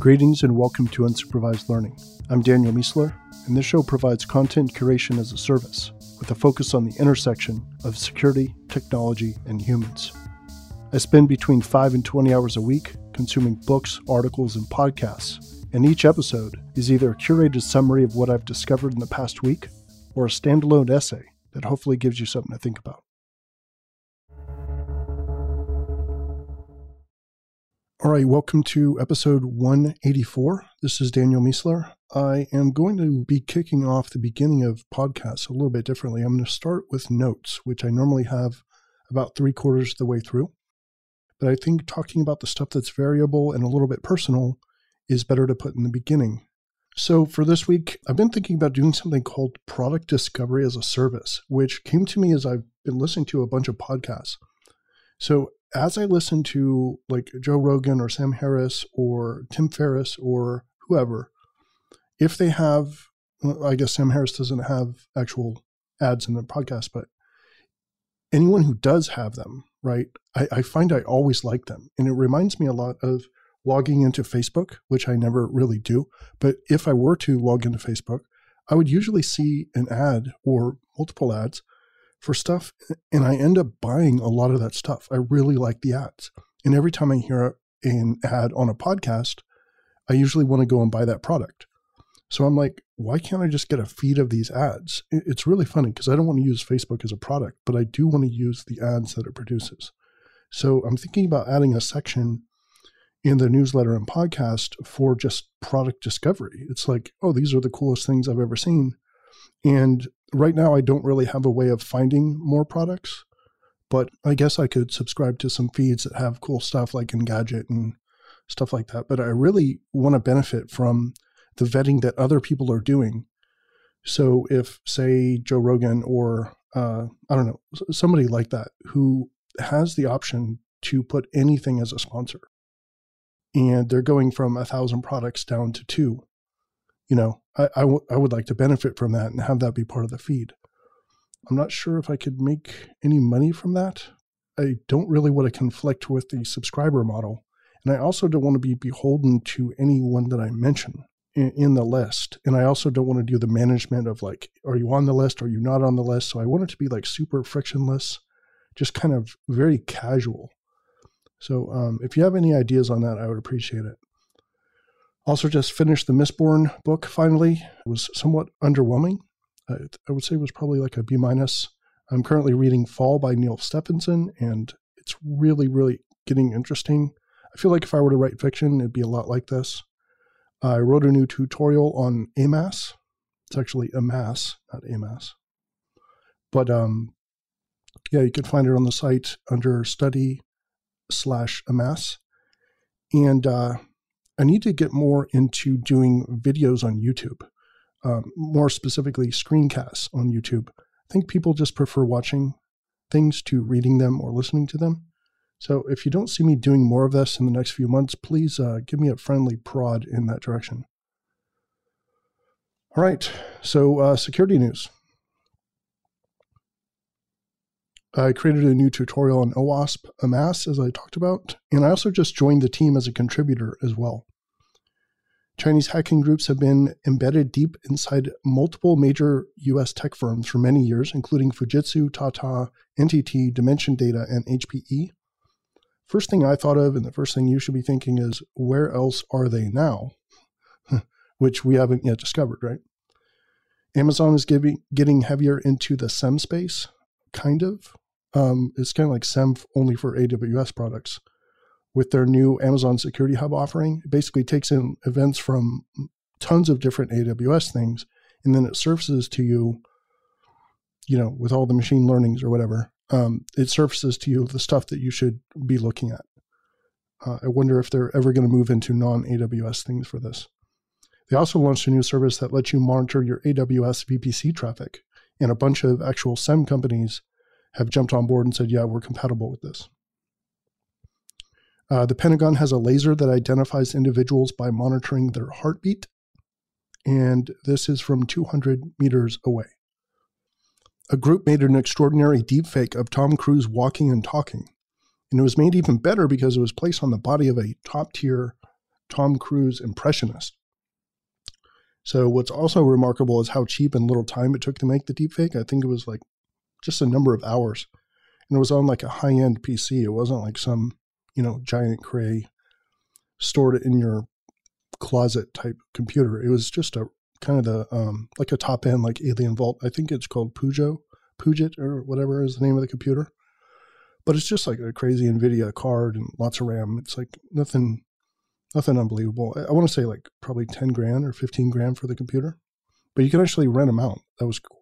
Greetings and welcome to Unsupervised Learning. I'm Daniel Miessler, and this show provides content curation as a service with a focus on the intersection of security, technology, and humans. I spend between 5 and 20 hours a week consuming books, articles, and podcasts, and each episode is either a curated summary of what I've discovered in the past week or a standalone essay that hopefully gives you something to think about. All right, welcome to episode 184. This is Daniel Miessler. I am going to be kicking off the beginning of podcasts a little bit differently. I'm going to start with notes, which I normally have about three quarters of the way through. But I think talking about the stuff that's variable and a little bit personal is better to put in the beginning. So for this week, I've been thinking about doing something called product discovery as a service, which came to me as I've been listening to a bunch of podcasts. So as I listen to like Joe Rogan or Sam Harris or Tim Ferriss or whoever, if they have, I guess Sam Harris doesn't have actual ads in their podcast, but anyone who does have them, right, I, I find I always like them. And it reminds me a lot of logging into Facebook, which I never really do. But if I were to log into Facebook, I would usually see an ad or multiple ads for stuff and I end up buying a lot of that stuff. I really like the ads. And every time I hear an ad on a podcast, I usually want to go and buy that product. So I'm like, why can't I just get a feed of these ads? It's really funny because I don't want to use Facebook as a product, but I do want to use the ads that it produces. So I'm thinking about adding a section in the newsletter and podcast for just product discovery. It's like, oh, these are the coolest things I've ever seen. And right now, I don't really have a way of finding more products, but I guess I could subscribe to some feeds that have cool stuff like Engadget and stuff like that. But I really want to benefit from the vetting that other people are doing. So if, say, Joe Rogan or uh, I don't know, somebody like that who has the option to put anything as a sponsor, and they're going from a thousand products down to two, you know, I, I, w- I would like to benefit from that and have that be part of the feed. I'm not sure if I could make any money from that. I don't really want to conflict with the subscriber model. And I also don't want to be beholden to anyone that I mention in, in, the list. And I also don't want to do the management of like, are you on the list? Are you not on the list? So I want it to be like super frictionless, just kind of very casual. So um, if you have any ideas on that, I would appreciate it. Also, just finished the Mistborn book finally. It was somewhat underwhelming. I, I would say it was probably like a B minus. I'm currently reading Fall by Neal Stephenson, and it's really, really getting interesting. I feel like if I were to write fiction, it'd be a lot like this. I wrote a new tutorial on Amass. It's actually AMAS, not AMAS. But um, yeah, you can find it on the site under study slash Amass. And uh, I need to get more into doing videos on YouTube, um, more specifically screencasts on YouTube. I think people just prefer watching things to reading them or listening to them. So if you don't see me doing more of this in the next few months, please uh, give me a friendly prod in that direction. All right, so uh, security news. I created a new tutorial on OWASP Amass, as I talked about, and I also just joined the team as a contributor as well. Chinese hacking groups have been embedded deep inside multiple major US tech firms for many years, including Fujitsu, Tata, NTT, Dimension Data, and HPE. First thing I thought of, and the first thing you should be thinking is, where else are they now? Which we haven't yet discovered, right? Amazon is giving, getting heavier into the SIEM space, kind of. Um, it's kind of like SIEM only for AWS products with their new Amazon Security Hub offering. It basically takes in events from tons of different AWS things, and then it surfaces to you, you know, with all the machine learnings or whatever. Um, it surfaces to you the stuff that you should be looking at. Uh, I wonder if they're ever going to move into non AWS things for this. They also launched a new service that lets you monitor your AWS VPC traffic, and a bunch of actual SIEM companies have jumped on board and said, "Yeah, we're compatible with this." Uh, the Pentagon has a laser that identifies individuals by monitoring their heartbeat, and this is from 200 meters away. A group made an extraordinary deepfake of Tom Cruise walking and talking, and it was made even better because it was placed on the body of a top tier Tom Cruise impressionist. So what's also remarkable is how cheap and little time it took to make the deepfake. I think it was like just a number of hours. And it was on like a high-end PC. It wasn't like some, you know, giant cray stored it in your closet type computer. It was just a kind of the um, like a top end like Alien Vault. I think it's called Pujo, Puget or whatever is the name of the computer. But it's just like a crazy Nvidia card and lots of RAM. It's like nothing nothing unbelievable. I, I want to say like probably 10 grand or 15 grand for the computer. But you can actually rent them out. That was cool.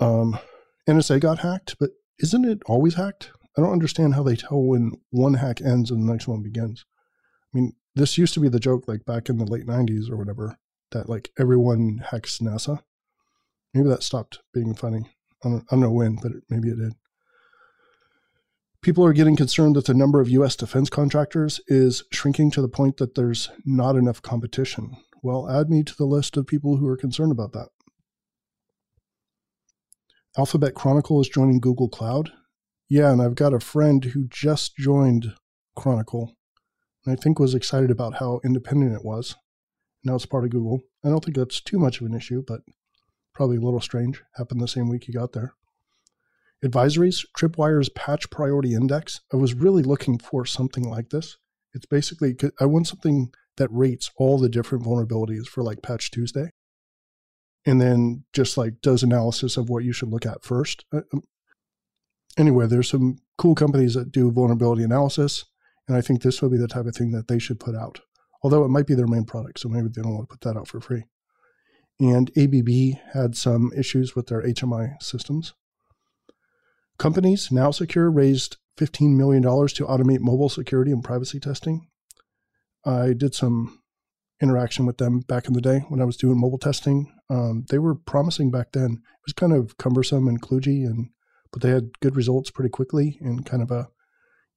Um, NSA got hacked, but isn't it always hacked? I don't understand how they tell when one hack ends and the next one begins. I mean, this used to be the joke like back in the late 90s or whatever that like everyone hacks NASA. Maybe that stopped being funny. I don't, I don't know when, but it, maybe it did. People are getting concerned that the number of U.S. defense contractors is shrinking to the point that there's not enough competition. Well, add me to the list of people who are concerned about that. Alphabet Chronicle is joining Google Cloud. Yeah, and I've got a friend who just joined Chronicle and I think was excited about how independent it was. Now it's part of Google. I don't think that's too much of an issue, but probably a little strange. Happened the same week he got there. Advisories, Tripwire's patch priority index. I was really looking for something like this. It's basically, I want something that rates all the different vulnerabilities for like Patch Tuesday. And then just like does analysis of what you should look at first. Uh, um, Anyway, there's some cool companies that do vulnerability analysis. And I think this would be the type of thing that they should put out, although it might be their main product. So maybe they don't want to put that out for free. And ABB had some issues with their HMI systems. Companies, NowSecure, raised $15 million to automate mobile security and privacy testing. I did some interaction with them back in the day when I was doing mobile testing. Um, they were promising back then. It was kind of cumbersome and kludgy, and but they had good results pretty quickly in kind of a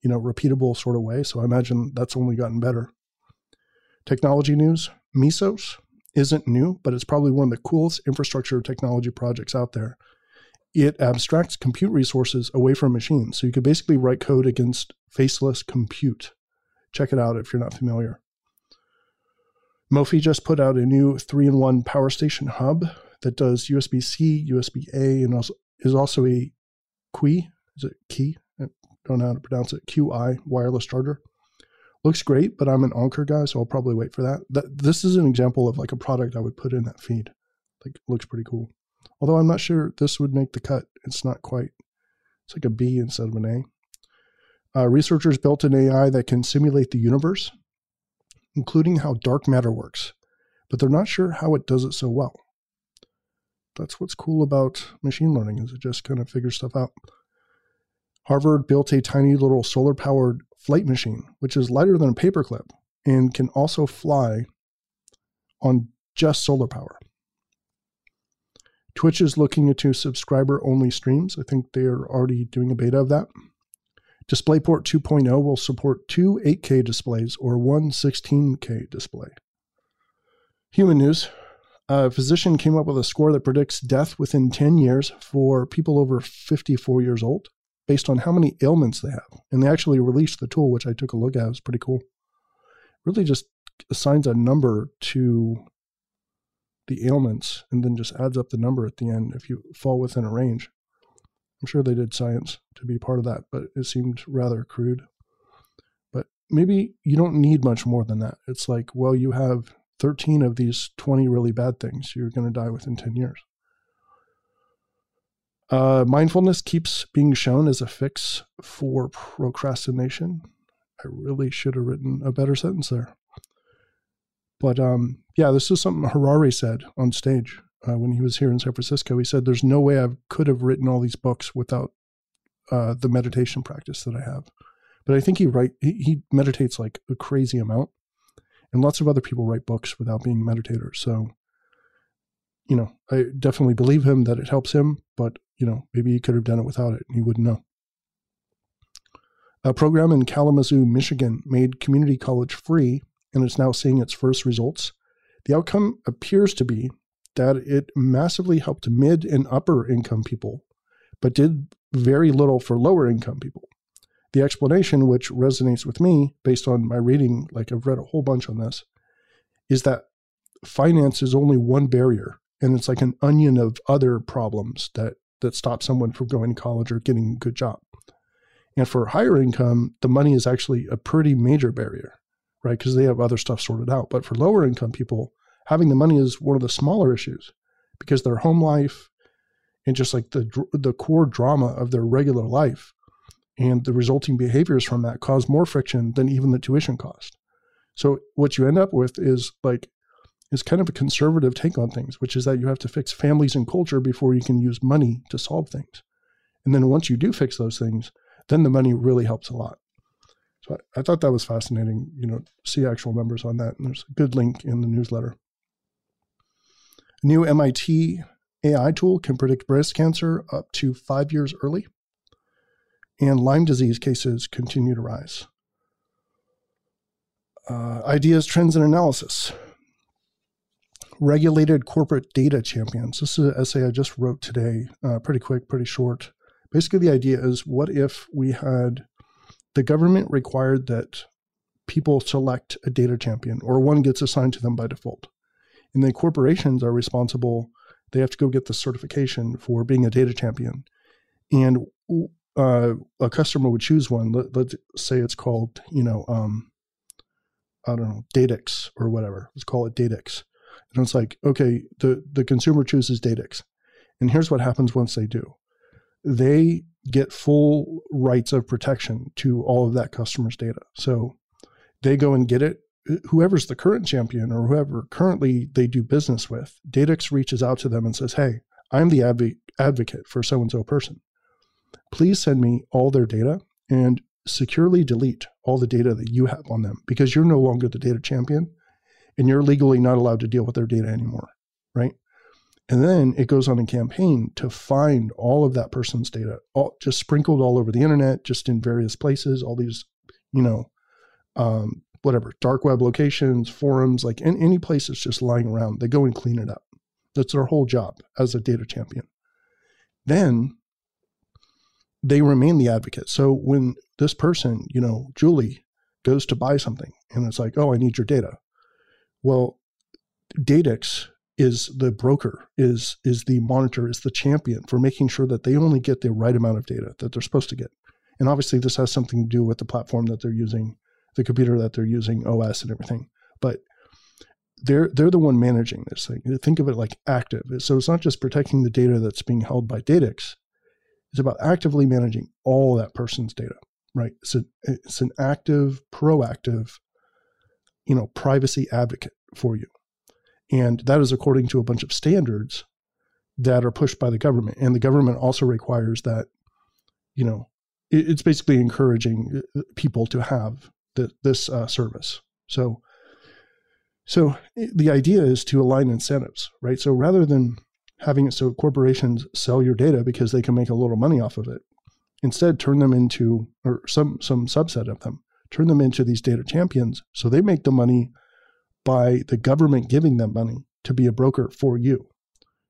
you know, repeatable sort of way. So I imagine that's only gotten better. Technology news Mesos isn't new, but it's probably one of the coolest infrastructure technology projects out there. It abstracts compute resources away from machines. So you could basically write code against faceless compute. Check it out if you're not familiar. Mophie just put out a new three in one power station hub that does USB C, USB A, and also, is also a Qi. Is it key? don't know how to pronounce it, QI wireless charger. Looks great, but I'm an Anker guy, so I'll probably wait for that. that. This is an example of like a product I would put in that feed. Like looks pretty cool. Although I'm not sure this would make the cut. It's not quite. It's like a B instead of an A. Uh, researchers built an AI that can simulate the universe, including how dark matter works, but they're not sure how it does it so well. That's what's cool about machine learning is it just kind of figures stuff out. Harvard built a tiny little solar powered flight machine, which is lighter than a paperclip and can also fly on just solar power. Twitch is looking into subscriber only streams. I think they are already doing a beta of that. DisplayPort 2.0 will support two 8K displays or one 16K display. Human news. A physician came up with a score that predicts death within 10 years for people over 54 years old based on how many ailments they have. And they actually released the tool, which I took a look at. It was pretty cool. Really just assigns a number to the ailments and then just adds up the number at the end if you fall within a range. I'm sure they did science to be part of that, but it seemed rather crude. But maybe you don't need much more than that. It's like, well, you have 13 of these 20 really bad things. You're going to die within 10 years. Uh, mindfulness keeps being shown as a fix for procrastination. I really should have written a better sentence there. But um, yeah, this is something Harari said on stage uh, when he was here in San Francisco. He said, "There's no way I could have written all these books without uh, the meditation practice that I have." But I think he write he, he meditates like a crazy amount, and lots of other people write books without being meditators. So you know, I definitely believe him that it helps him, but you know, maybe he could have done it without it and he wouldn't know. A program in Kalamazoo, Michigan made community college free and it's now seeing its first results. The outcome appears to be that it massively helped mid and upper income people, but did very little for lower income people. The explanation, which resonates with me based on my reading, like I've read a whole bunch on this, is that finance is only one barrier and it's like an onion of other problems that that stop someone from going to college or getting a good job. And for higher income, the money is actually a pretty major barrier, right? Because they have other stuff sorted out. But for lower income people, having the money is one of the smaller issues because their home life and just like the the core drama of their regular life and the resulting behaviors from that cause more friction than even the tuition cost. So what you end up with is like is kind of a conservative take on things, which is that you have to fix families and culture before you can use money to solve things. And then once you do fix those things, then the money really helps a lot. So I, I thought that was fascinating, you know, see actual numbers on that. And there's a good link in the newsletter. A new MIT AI tool can predict breast cancer up to five years early. And Lyme disease cases continue to rise. Uh, ideas, trends, and analysis regulated corporate data champions. This is an essay I just wrote today, uh, pretty quick, pretty short. Basically, the idea is what if we had the government required that people select a data champion or one gets assigned to them by default? And then corporations are responsible, they have to go get the certification for being a data champion. And uh, a customer would choose one. Let, us say it's called, you know, um, I don't know, Datix or whatever. Let's call it Datix. And it's like, okay, the, the consumer chooses Datix. And here's what happens once they do they get full rights of protection to all of that customer's data. So they go and get it. Whoever's the current champion or whoever currently they do business with, Datix reaches out to them and says, Hey, I'm the adv- advocate for so and so person. Please send me all their data and securely delete all the data that you have on them because you're no longer the data champion and you're legally not allowed to deal with their data anymore, right? And then it goes on a campaign to find all of that person's data, all, just sprinkled all over the internet, just in various places, all these, you know, um, whatever, dark web locations, forums, like in, any place that's just lying around. They go and clean it up. That's their whole job as a data champion. Then they remain the advocate. So when this person, you know, Julie, goes to buy something and it's like, oh, I need your data. Well, Datix is the broker, is is the monitor, is the champion for making sure that they only get the right amount of data that they're supposed to get. And obviously, this has something to do with the platform that they're using, the computer that they're using, OS, and everything. But they're they're the one managing this thing. Think of it like active. So it's not just protecting the data that's being held by Datix. It's about actively managing all that person's data, right? It's a, it's an active, proactive, you know, privacy advocate for you. And that is according to a bunch of standards that are pushed by the government. And the government also requires that, you know, it's basically encouraging uh, people to have the, this uh, service. So, so the idea is to align incentives, right? So rather than having it so corporations sell your data because they can make a little money off of it, instead turn them into, or some some subset of them, turn them into these data champions. So they make the money by the government giving them money to be a broker for you.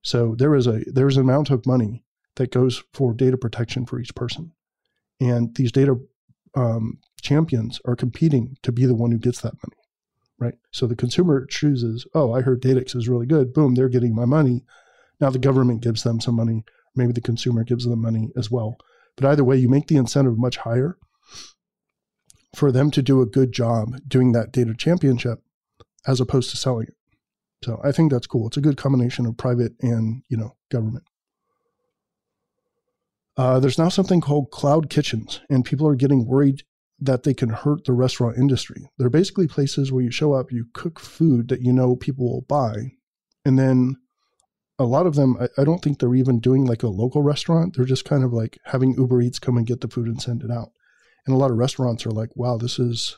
So there is a there's an amount of money that goes for data protection for each person, and these data um, champions are competing to be the one who gets that money, right? So the consumer chooses, oh, I heard Datix is really good. Boom, they're getting my money. Now the government gives them some money. Maybe the consumer gives them money as well. But either way, you make the incentive much higher for them to do a good job doing that data championship as opposed to selling it. So I think that's cool. It's a good combination of private and you know government. Uh, there's now something called cloud kitchens, and people are getting worried that they can hurt the restaurant industry. They're basically places where you show up, you cook food that you know people will buy, and then a lot of them, I, I don't think they're even doing like a local restaurant. They're just kind of like having Uber Eats come and get the food and send it out. And a lot of restaurants are like, wow, this is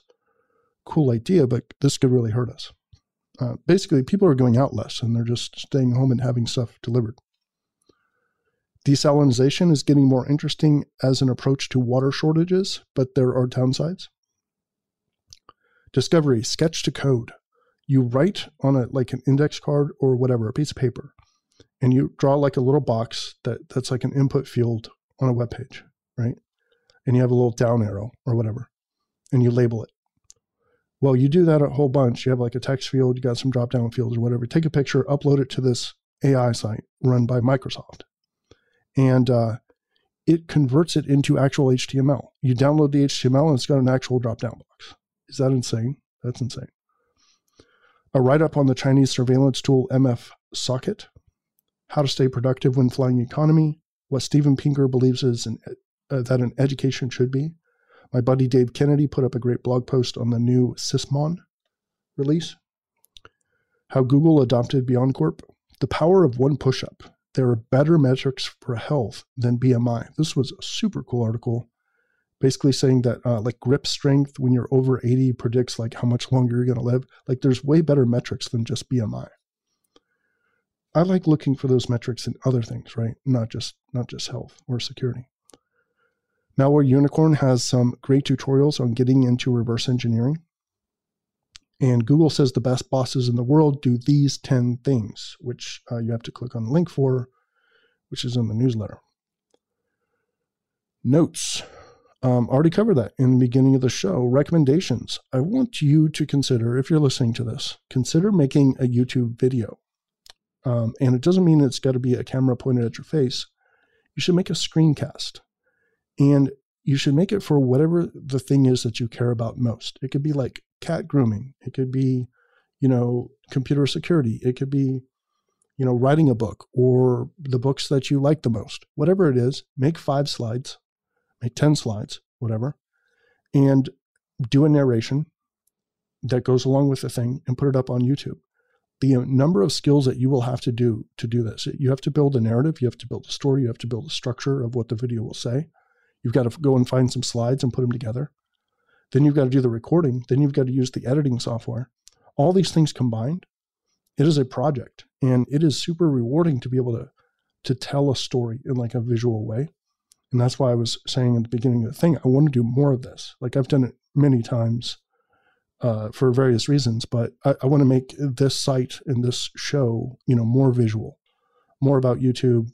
cool idea, but this could really hurt us. Uh, basically, people are going out less and they're just staying home and having stuff delivered. Desalination is getting more interesting as an approach to water shortages, but there are downsides. Discovery, sketch to code. You write on a like an index card or whatever, a piece of paper, and you draw like a little box that that's like an input field on a web page, right? and you have a little down arrow or whatever, and you label it. Well, you do that a whole bunch. You have like a text field, you got some drop down fields or whatever. Take a picture, upload it to this AI site run by Microsoft. And uh, it converts it into actual HTML. You download the HTML and it's got an actual drop down box. Is that insane? That's insane. A write up on the Chinese surveillance tool MF Socket, how to stay productive when flying economy, what Steven Pinker believes is an, uh, that an education should be. My buddy Dave Kennedy put up a great blog post on the new Sysmon release. How Google adopted BeyondCorp. The power of one push up there are better metrics for health than BMI. This was a super cool article, basically saying that uh, like grip strength when you're over 80 predicts like how much longer you're going to live. Like there's way better metrics than just BMI. I like looking for those metrics in other things, right? Not just not just health or security. Malware Unicorn has some great tutorials on getting into reverse engineering. And Google says the best bosses in the world do these 10 things, which uh, you have to click on the link for, which is in the newsletter. Notes. Um, already covered that in the beginning of the show. Recommendations. I want you to consider, if you're listening to this, consider making a YouTube video. Um, and it doesn't mean it's got to be a camera pointed at your face. You should make a screencast. And you should make it for whatever the thing is that you care about most. It could be like cat grooming. It could be, you know, computer security. It could be, you know, writing a book or the books that you like the most. Whatever it is, make five slides, make 10 slides, whatever, and do a narration that goes along with the thing and put it up on YouTube. The number of skills that you will have to do to do this, you have to build a narrative, you have to build a story, you have to build a structure of what the video will say. You've got to go and find some slides and put them together. Then you've got to do the recording. Then you've got to use the editing software. All these things combined, it is a project and it is super rewarding to be able to to tell a story in like a visual way. And that's why I was saying at the beginning of the thing, I want to do more of this. Like I've done it many times uh, for various reasons, but I, I want to make this site and this show, you know, more visual, more about YouTube,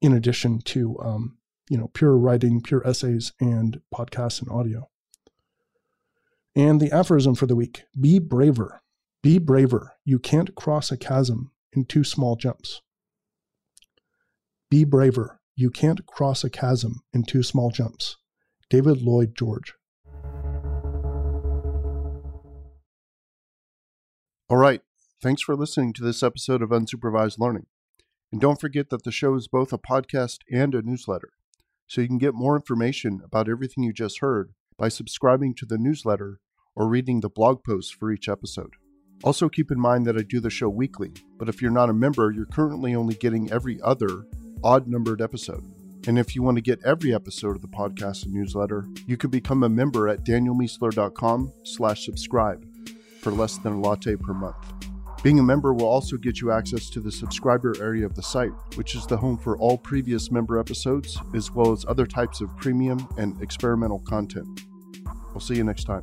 in addition to, um, you know, pure writing, pure essays, and podcasts and audio. And the aphorism for the week be braver. Be braver. You can't cross a chasm in two small jumps. Be braver. You can't cross a chasm in two small jumps. David Lloyd George. All right. Thanks for listening to this episode of Unsupervised Learning. And don't forget that the show is both a podcast and a newsletter. So you can get more information about everything you just heard by subscribing to the newsletter or reading the blog posts for each episode. Also, keep in mind that I do the show weekly, but if you're not a member, you're currently only getting every other odd numbered episode. And if you want to get every episode of the podcast and newsletter, you can become a member at danielmiessler.com slash subscribe for less than a latte per month. Being a member will also get you access to the subscriber area of the site, which is the home for all previous member episodes, as well as other types of premium and experimental content. We'll see you next time.